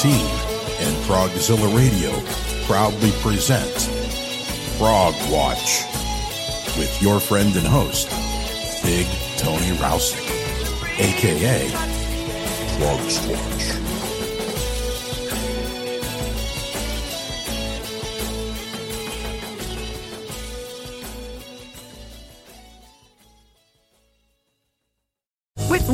Team and Progzilla Radio proudly present Prog Watch with your friend and host, Big Tony Rousick, aka ProgSquatch.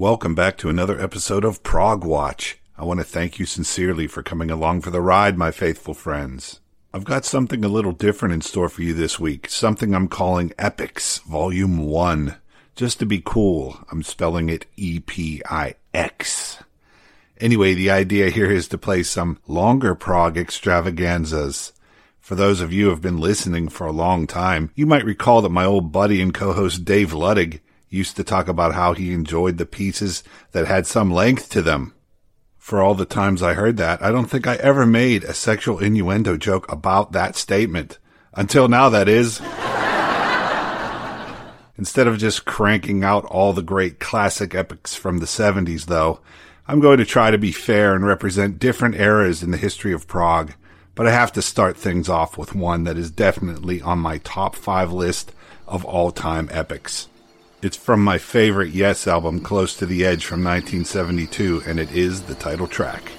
Welcome back to another episode of Prog Watch. I want to thank you sincerely for coming along for the ride, my faithful friends. I've got something a little different in store for you this week. Something I'm calling Epics Volume 1. Just to be cool, I'm spelling it E P I X. Anyway, the idea here is to play some longer prog extravaganzas. For those of you who have been listening for a long time, you might recall that my old buddy and co-host Dave Luttig used to talk about how he enjoyed the pieces that had some length to them. For all the times I heard that, I don't think I ever made a sexual innuendo joke about that statement. Until now, that is. Instead of just cranking out all the great classic epics from the 70s, though, I'm going to try to be fair and represent different eras in the history of prog. But I have to start things off with one that is definitely on my top five list of all time epics. It's from my favorite Yes album, Close to the Edge from 1972, and it is the title track.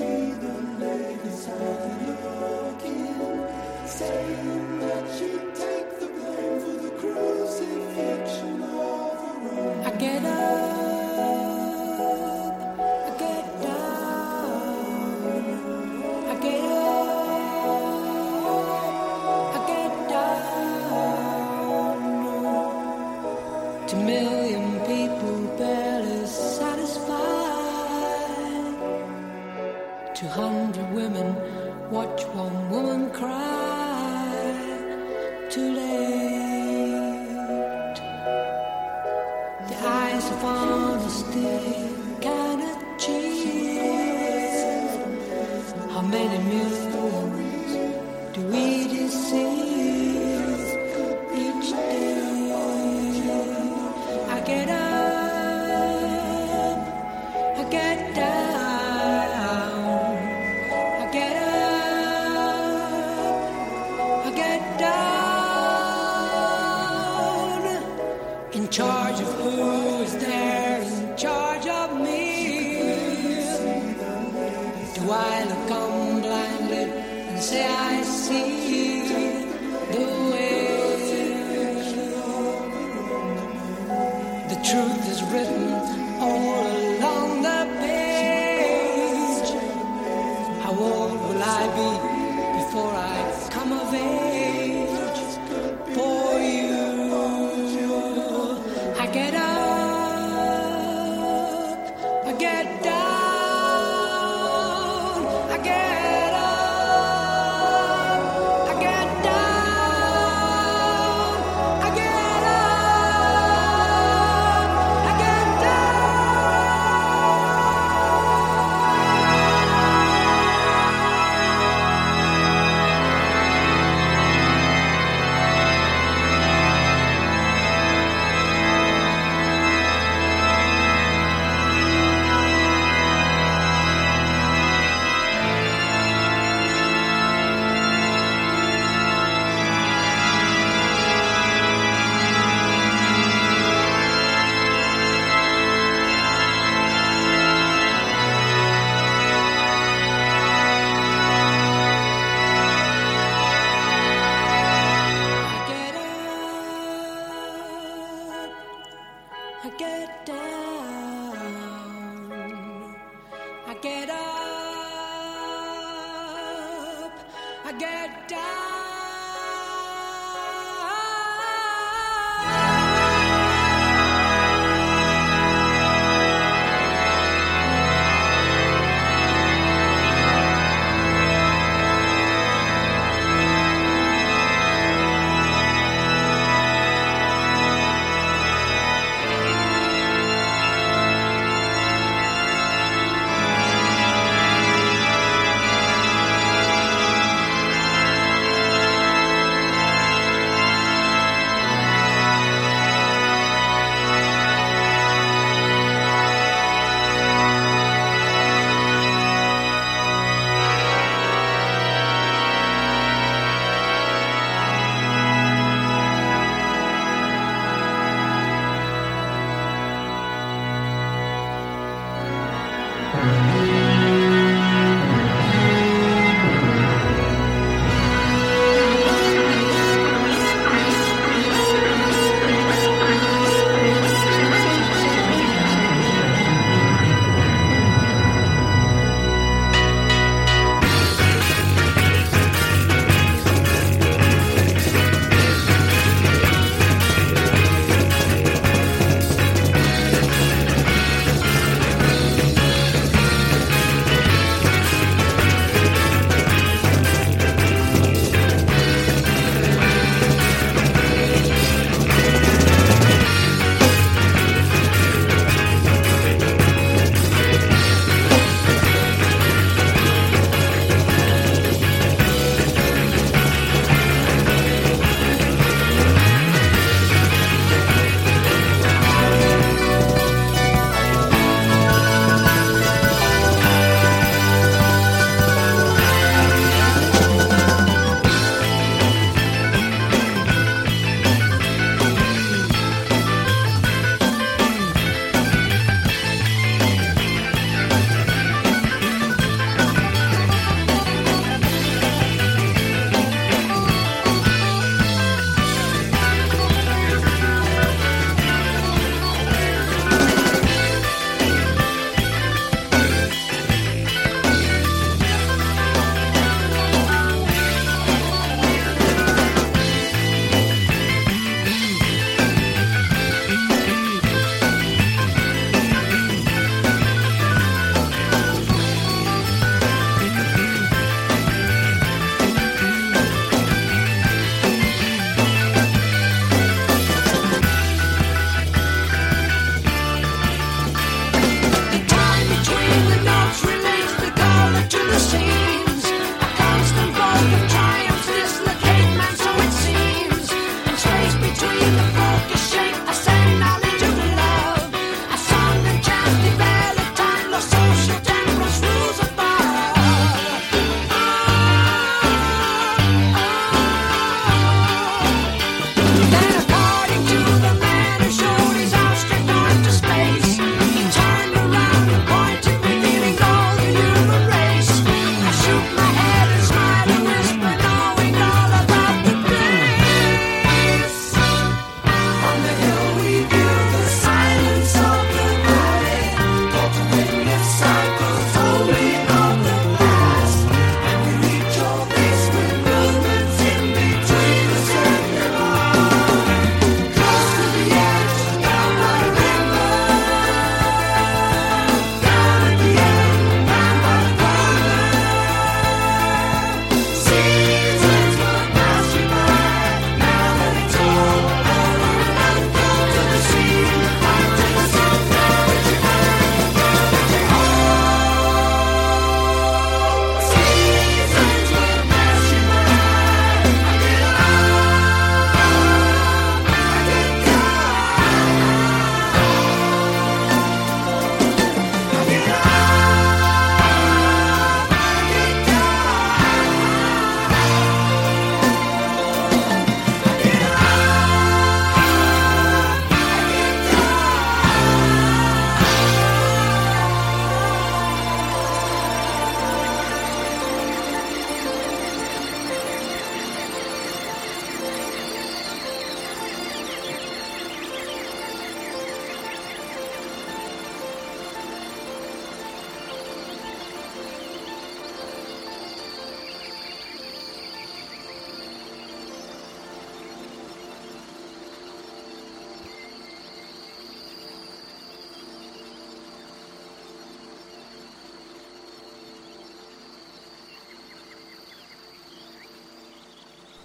I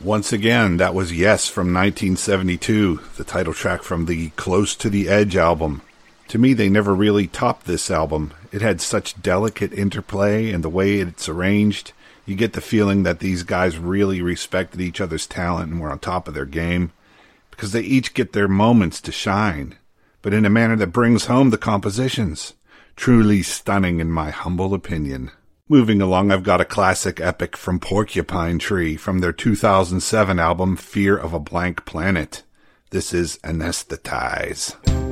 Once again, that was Yes from 1972, the title track from the Close to the Edge album. To me, they never really topped this album. It had such delicate interplay and the way it's arranged. You get the feeling that these guys really respected each other's talent and were on top of their game because they each get their moments to shine, but in a manner that brings home the compositions. Truly stunning in my humble opinion. Moving along, I've got a classic epic from Porcupine Tree from their 2007 album Fear of a Blank Planet. This is Anesthetize.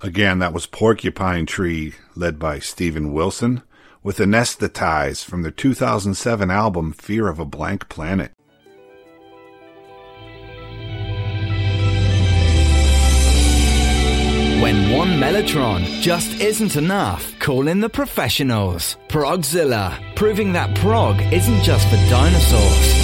Again, that was Porcupine Tree, led by Steven Wilson, with Anesthetize from their 2007 album Fear of a Blank Planet. When one Mellotron just isn't enough, call in the professionals. Progzilla, proving that prog isn't just for dinosaurs.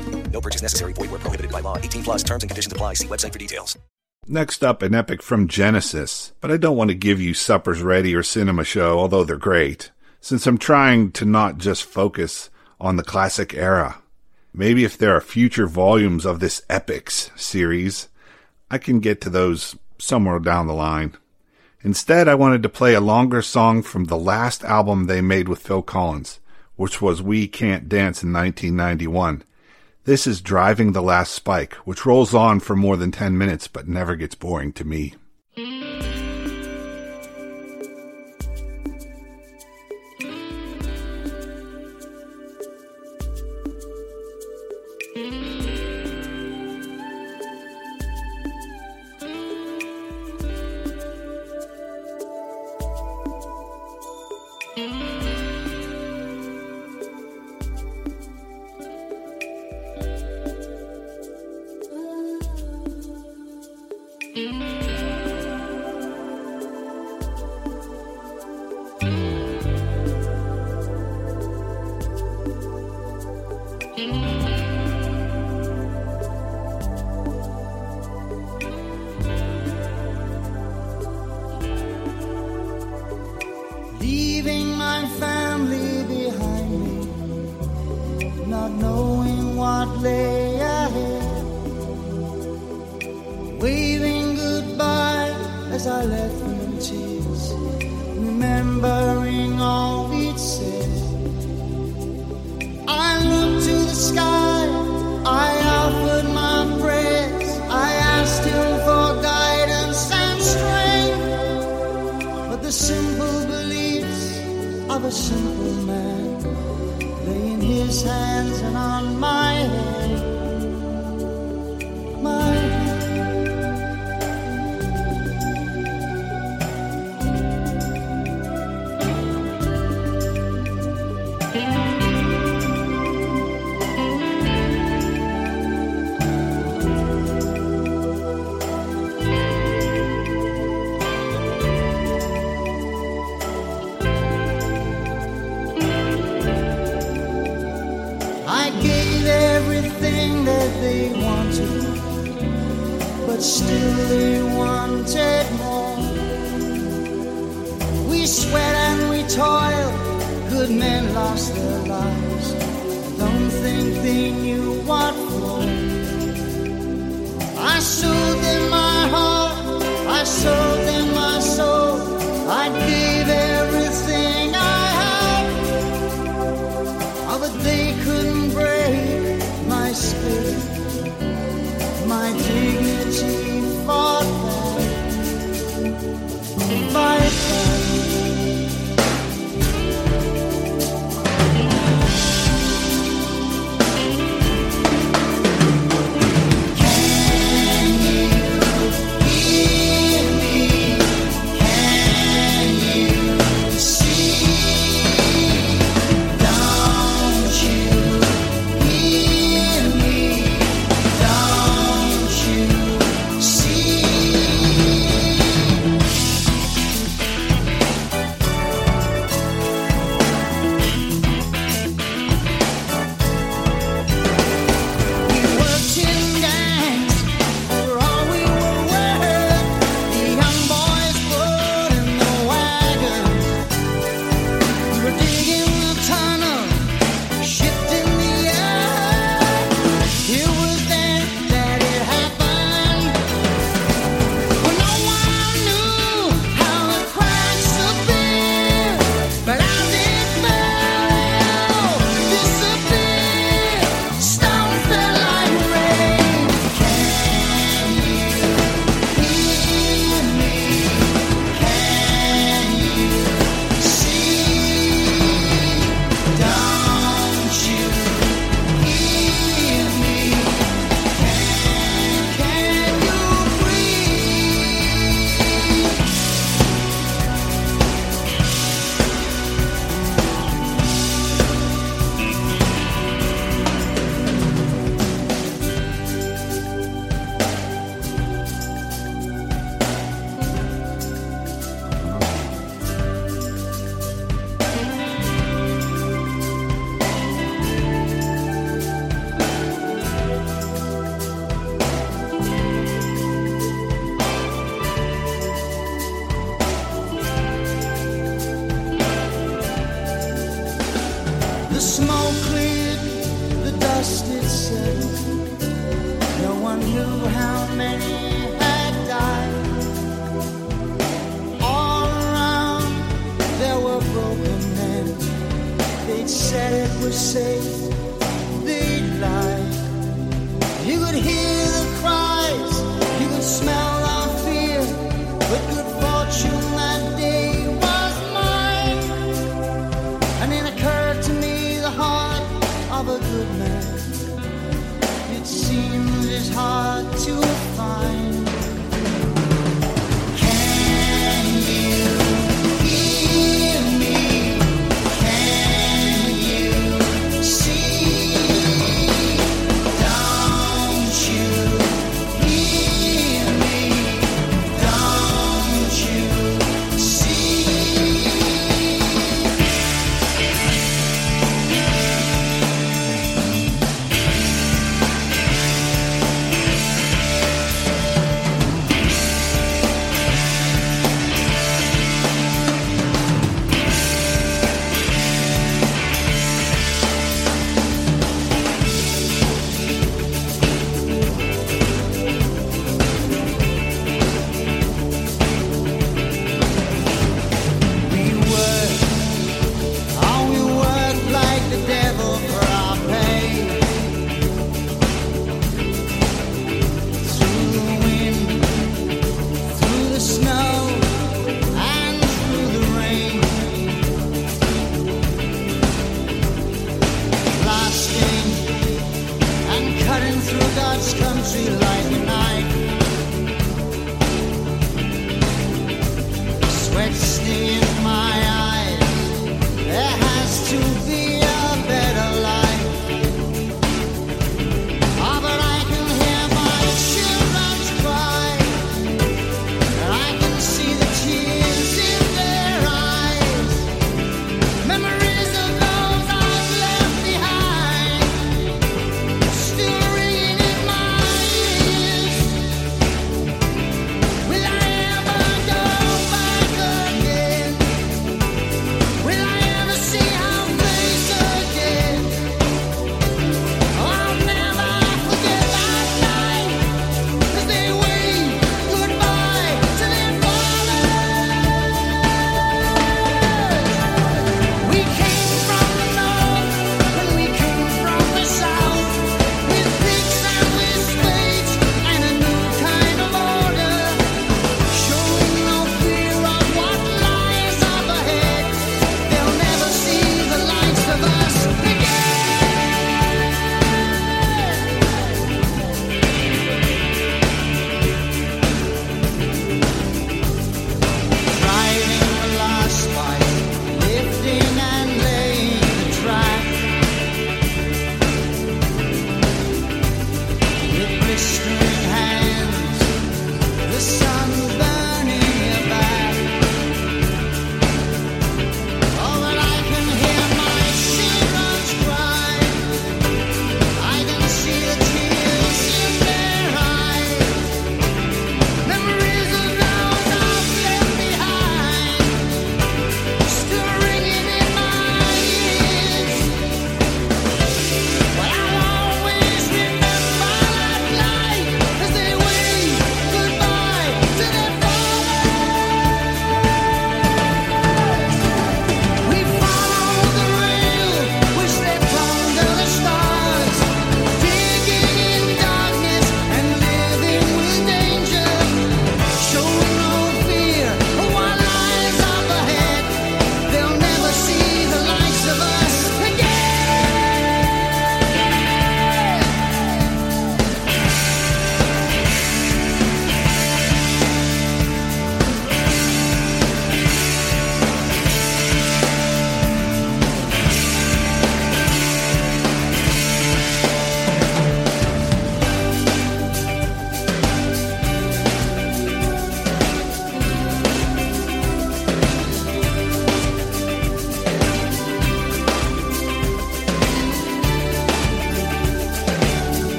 No purchase necessary. Void where prohibited by law. 18 plus terms and conditions apply. See website for details. Next up, an epic from Genesis. But I don't want to give you Supper's Ready or Cinema Show, although they're great, since I'm trying to not just focus on the classic era. Maybe if there are future volumes of this Epics series, I can get to those somewhere down the line. Instead, I wanted to play a longer song from the last album they made with Phil Collins, which was We Can't Dance in 1991. This is Driving the Last Spike, which rolls on for more than 10 minutes but never gets boring to me.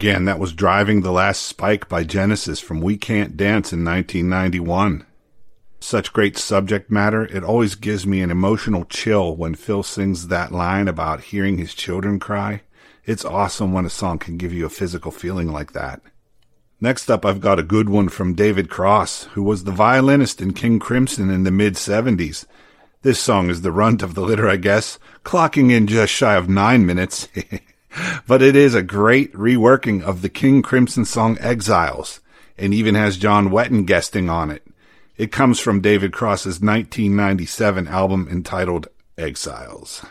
Again, that was Driving the Last Spike by Genesis from We Can't Dance in 1991. Such great subject matter, it always gives me an emotional chill when Phil sings that line about hearing his children cry. It's awesome when a song can give you a physical feeling like that. Next up, I've got a good one from David Cross, who was the violinist in King Crimson in the mid 70s. This song is the runt of the litter, I guess, clocking in just shy of nine minutes. but it is a great reworking of the King Crimson song Exiles, and even has John Wetton guesting on it. It comes from David Cross's 1997 album entitled Exiles.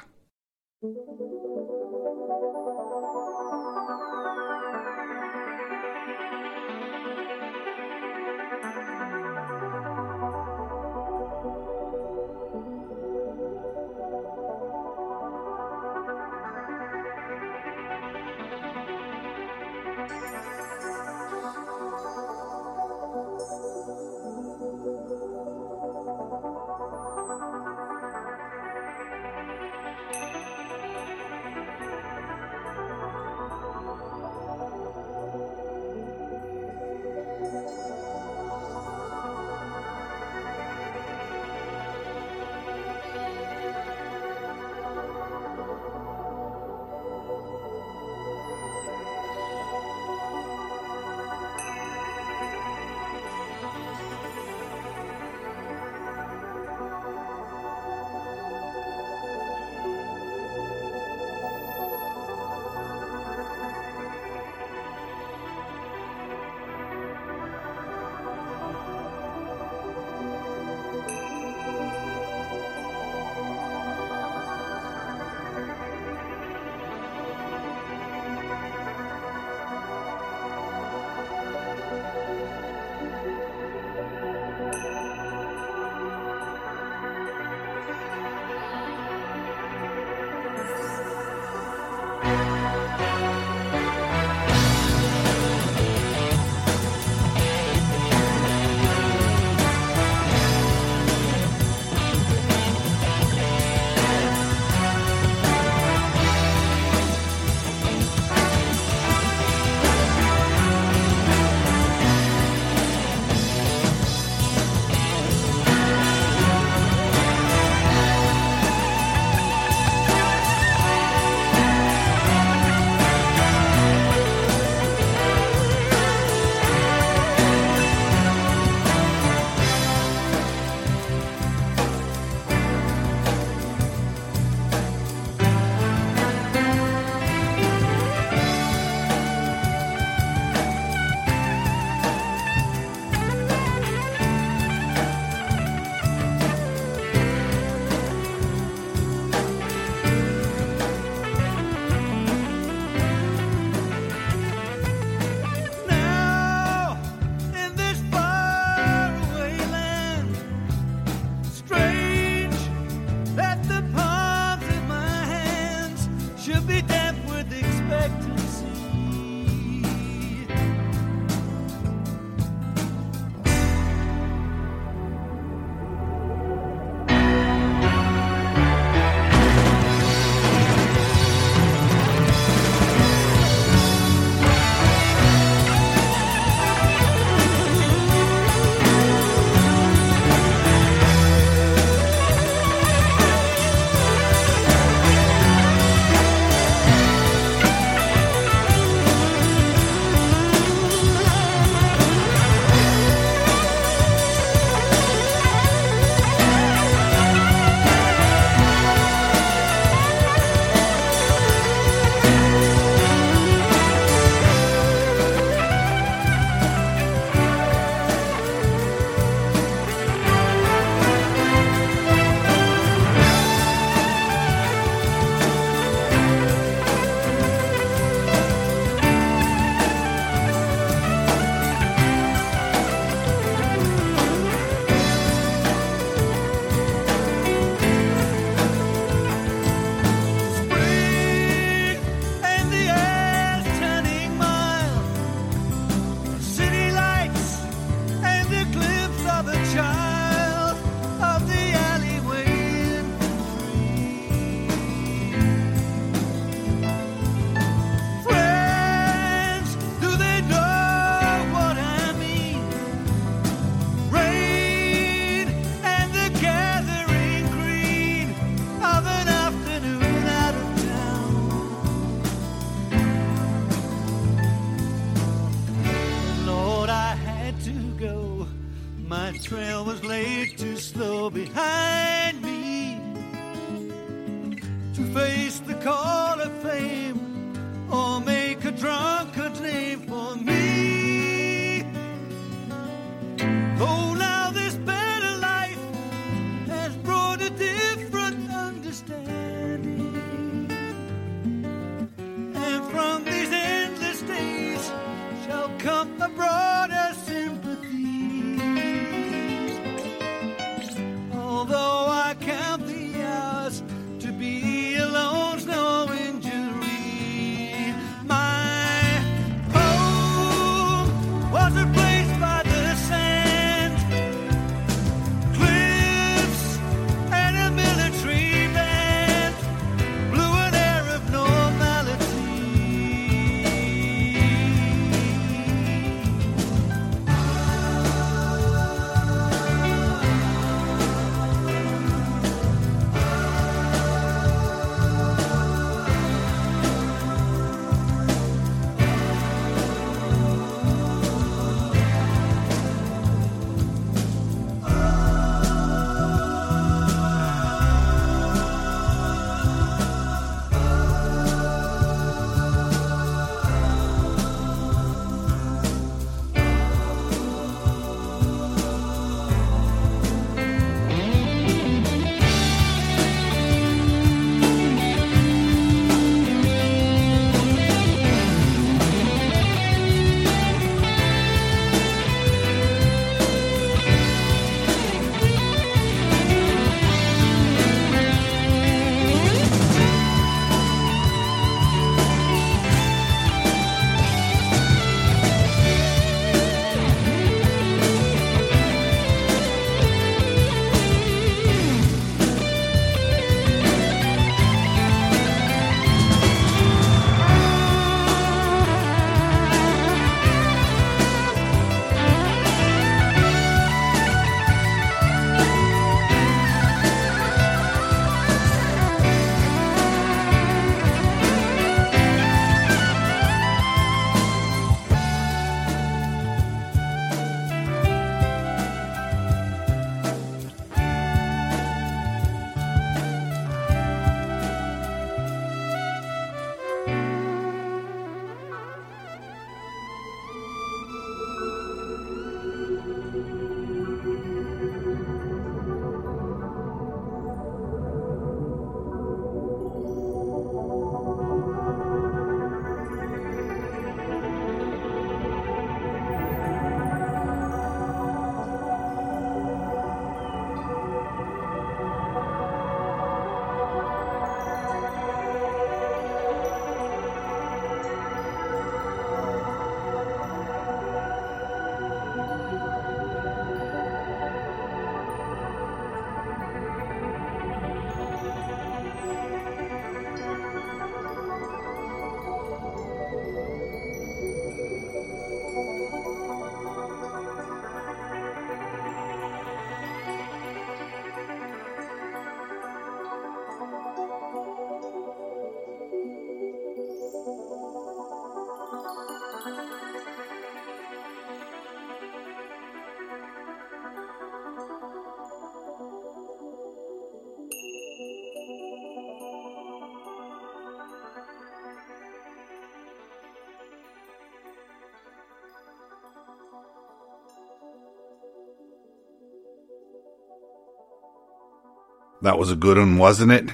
That was a good one, wasn't it?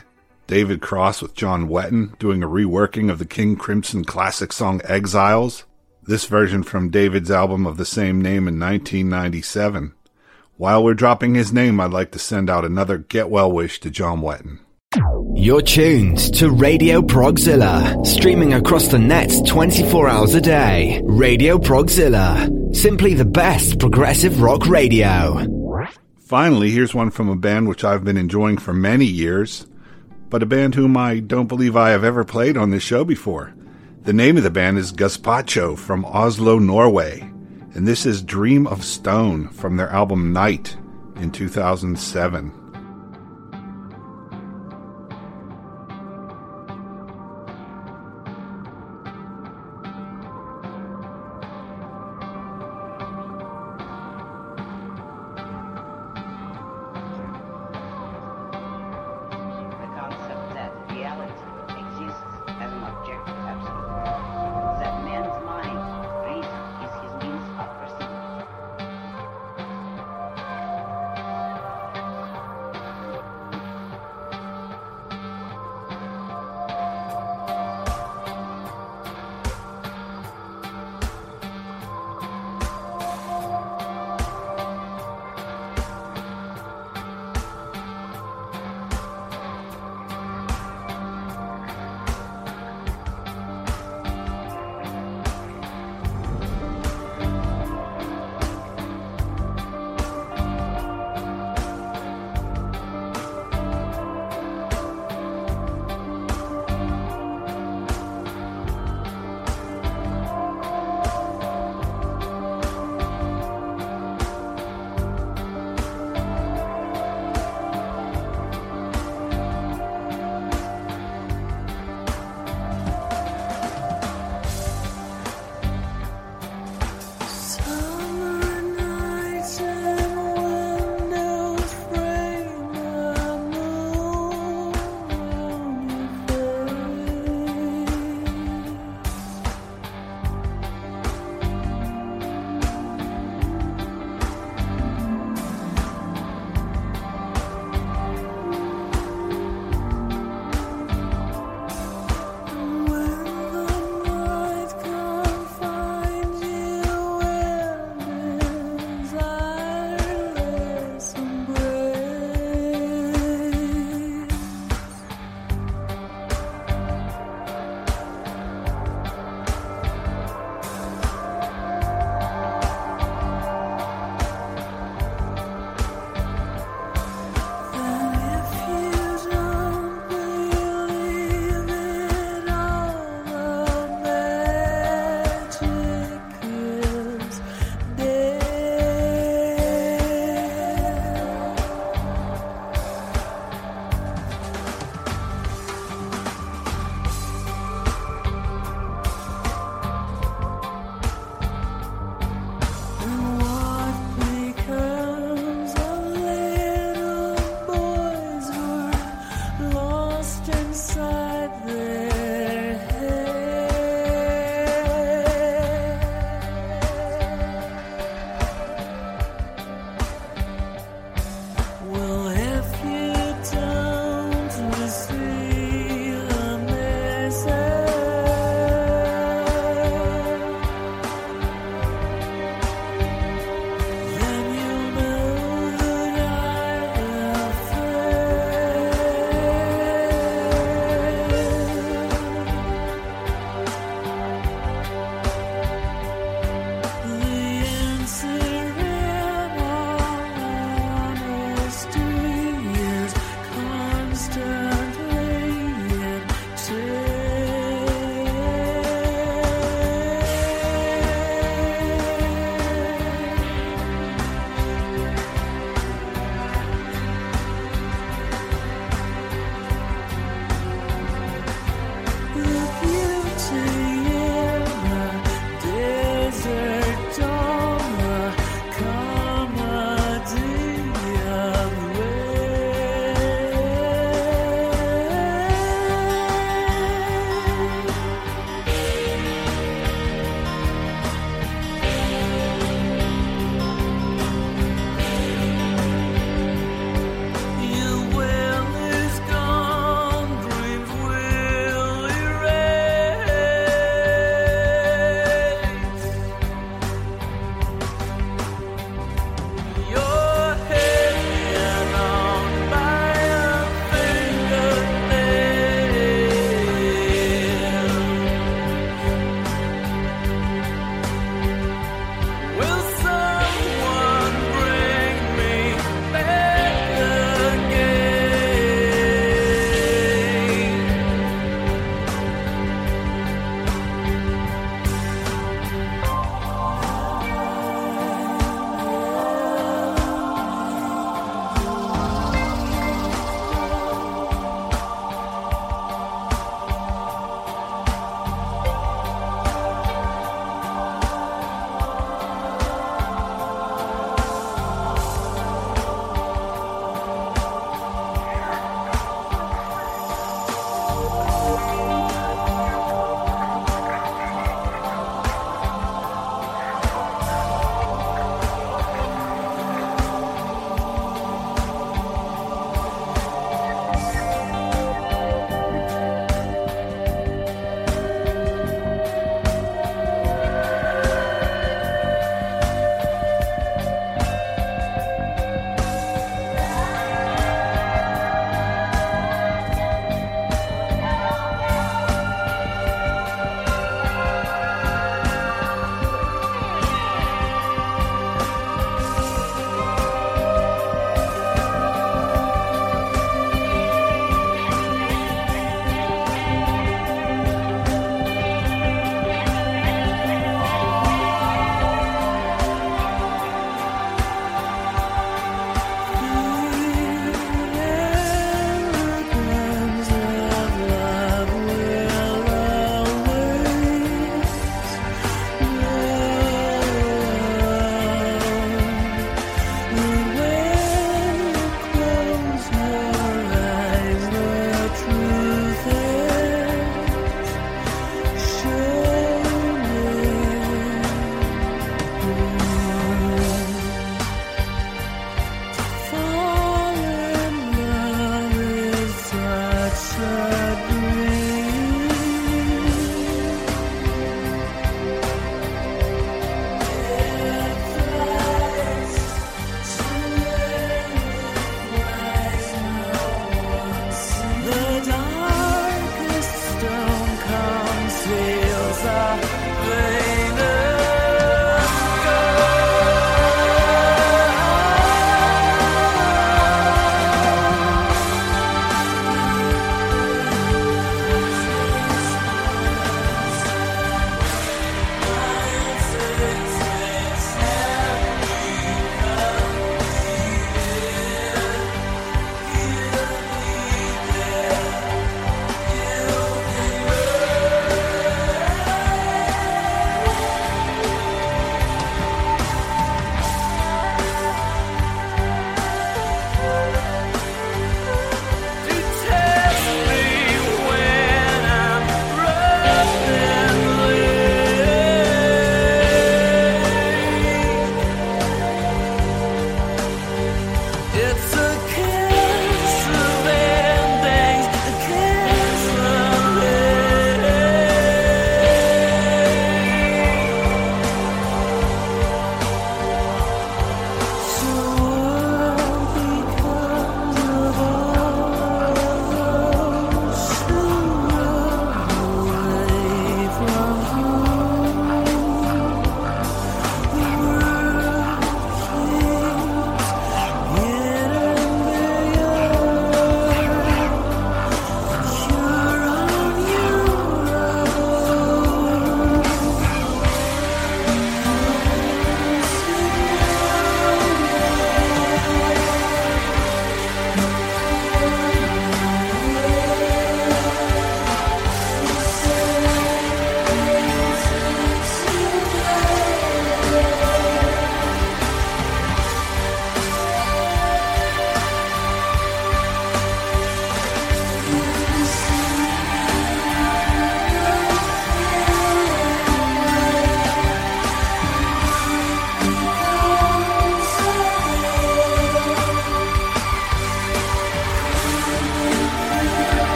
David Cross with John Wetton doing a reworking of the King Crimson classic song Exiles. This version from David's album of the same name in 1997. While we're dropping his name, I'd like to send out another get well wish to John Wetton. You're tuned to Radio Progzilla, streaming across the net 24 hours a day. Radio Progzilla, simply the best progressive rock radio. Finally, here's one from a band which I've been enjoying for many years, but a band whom I don't believe I have ever played on this show before. The name of the band is Gazpacho from Oslo, Norway, and this is Dream of Stone from their album Night in 2007.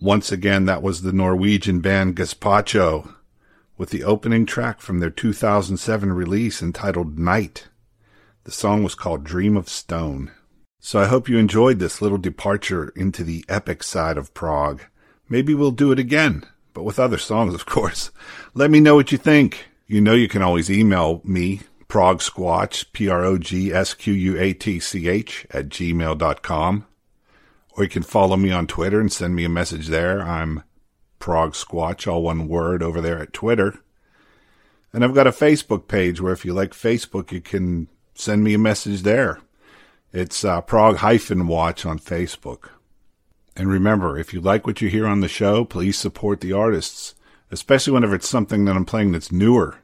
Once again, that was the Norwegian band Gazpacho with the opening track from their 2007 release entitled Night. The song was called Dream of Stone. So I hope you enjoyed this little departure into the epic side of prog. Maybe we'll do it again, but with other songs, of course. Let me know what you think. You know you can always email me, progsquatch, P-R-O-G-S-Q-U-A-T-C-H at gmail.com. Or you can follow me on Twitter and send me a message there. I'm progsquatch, all one word, over there at Twitter. And I've got a Facebook page where if you like Facebook, you can send me a message there. It's uh, Prog hyphen watch on Facebook. And remember, if you like what you hear on the show, please support the artists, especially whenever it's something that I'm playing that's newer.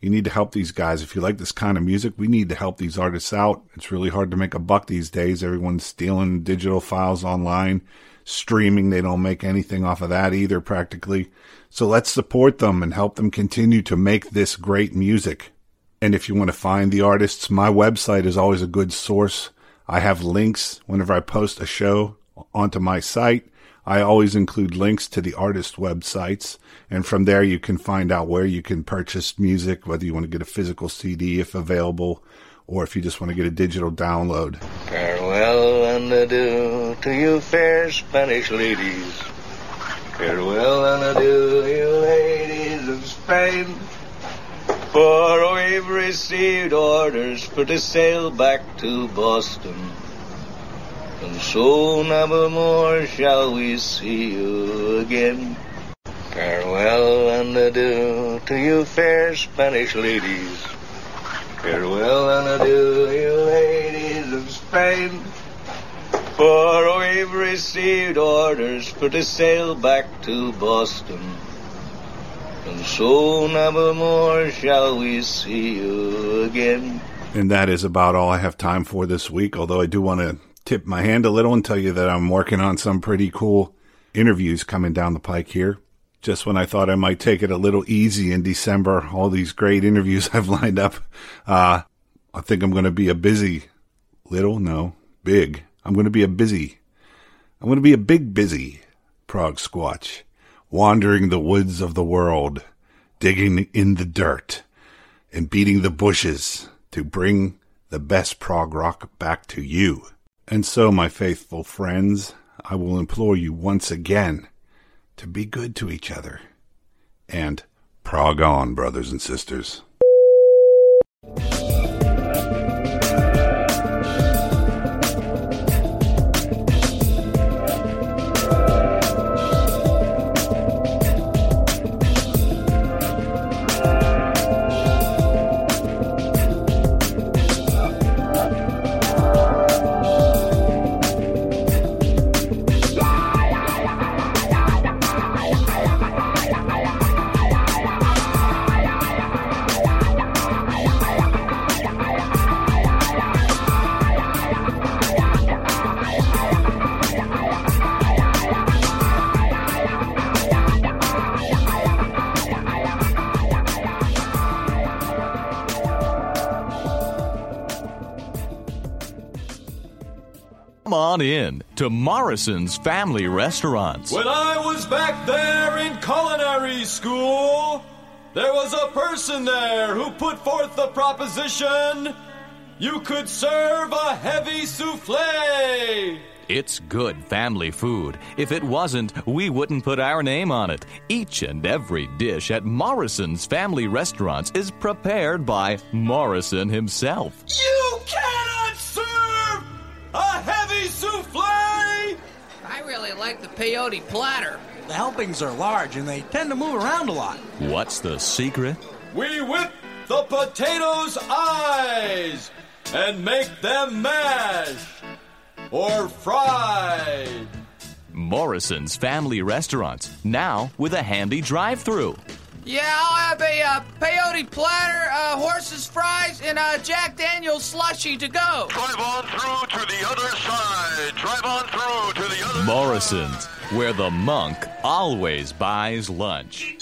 You need to help these guys. If you like this kind of music, we need to help these artists out. It's really hard to make a buck these days. Everyone's stealing digital files online, streaming. They don't make anything off of that either, practically. So let's support them and help them continue to make this great music. And if you want to find the artists, my website is always a good source. I have links whenever I post a show onto my site. I always include links to the artist websites, and from there you can find out where you can purchase music, whether you want to get a physical CD if available, or if you just want to get a digital download. Farewell and adieu to you fair Spanish ladies. Farewell and adieu, you ladies of Spain. For we've received orders for to sail back to Boston. And so never more shall we see you again. Farewell and adieu to you fair Spanish ladies. Farewell and adieu, you ladies of Spain. For we've received orders for to sail back to Boston. And so never more shall we see you again. And that is about all I have time for this week, although I do want to tip my hand a little and tell you that I'm working on some pretty cool interviews coming down the pike here. Just when I thought I might take it a little easy in December, all these great interviews I've lined up, uh, I think I'm going to be a busy, little, no, big. I'm going to be a busy. I'm going to be a big busy prog squatch, wandering the woods of the world, digging in the dirt, and beating the bushes to bring the best prog rock back to you. And so, my faithful friends, I will implore you once again to be good to each other. And prog on, brothers and sisters. On in to Morrison's Family Restaurants. When I was back there in culinary school, there was a person there who put forth the proposition you could serve a heavy souffle. It's good family food. If it wasn't, we wouldn't put our name on it. Each and every dish at Morrison's Family Restaurants is prepared by Morrison himself. You cannot serve a heavy souffle! I really like the peyote platter. The helpings are large and they tend to move around a lot. What's the secret? We whip the potatoes' eyes and make them mash or fried. Morrison's Family Restaurants, now with a handy drive through. Yeah, I'll have a uh, peyote platter, uh, horse's fries, and a Jack Daniels slushy to go. Drive on through to the other side. Drive on through to the other Morrison's, where the monk always buys lunch.